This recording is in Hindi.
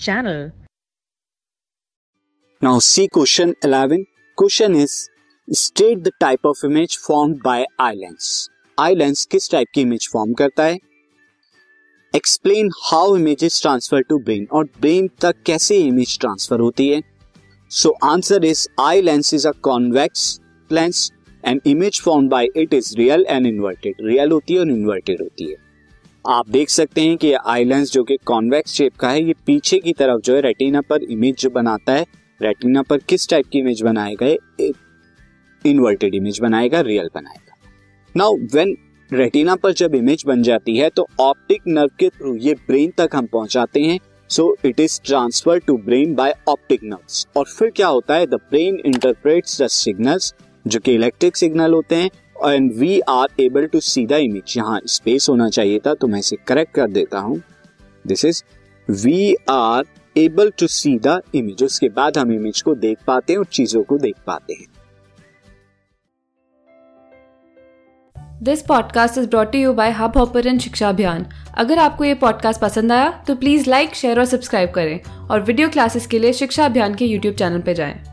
channel. Now see question 11. Question is, state the type of image formed by eye lens. Eye lens किस टाइप की इमेज फॉर्म करता है explain how image is transfer to brain और ब्रेन तक कैसे इमेज ट्रांसफ़र होती है so answer is eye lens is a convex lens and image form by it is real and inverted real होती है और इन्वर्टेड होती है आप देख सकते हैं कि आई लेंस जो कि कॉन्वेक्स शेप का है, ये पीछे की तरफ़ जो है रेटिना पर इमेज जो बनाता है। रेटिना पर किस टाइप की इमेज बनाएगा? इन्वर्टेड इमेज बनाएगा रियल बनाएगा। नाउ व्हेन रेटिना पर जब इमेज बन जाती है तो ऑप्टिक नर्व के थ्रू ये ब्रेन तक हम पहुंचाते हैं। So it is transfer to brain by optic nerves और फिर क्या होता है? The brain interprets the signals जो कि इलेक्ट्रिक सिग्नल होते हैं and we are able to see the image यहाँ स्पेस होना चाहिए था तो मैं इसे करेक्ट कर देता हूँ। This is we are able to see the image उसके बाद हम इमेज को देख पाते हैं और चीज़ों को देख पाते हैं। This podcast is brought you by Hubhopper शिक्षा अभियान अगर आपको ये पॉडकास्ट पसंद आया तो प्लीज़ लाइक शेयर और सब्सक्राइब करें। और वीडियो क्लासेस के लिए शिक्षा अभियान के यूट्यूब चैनल पर जाएँ।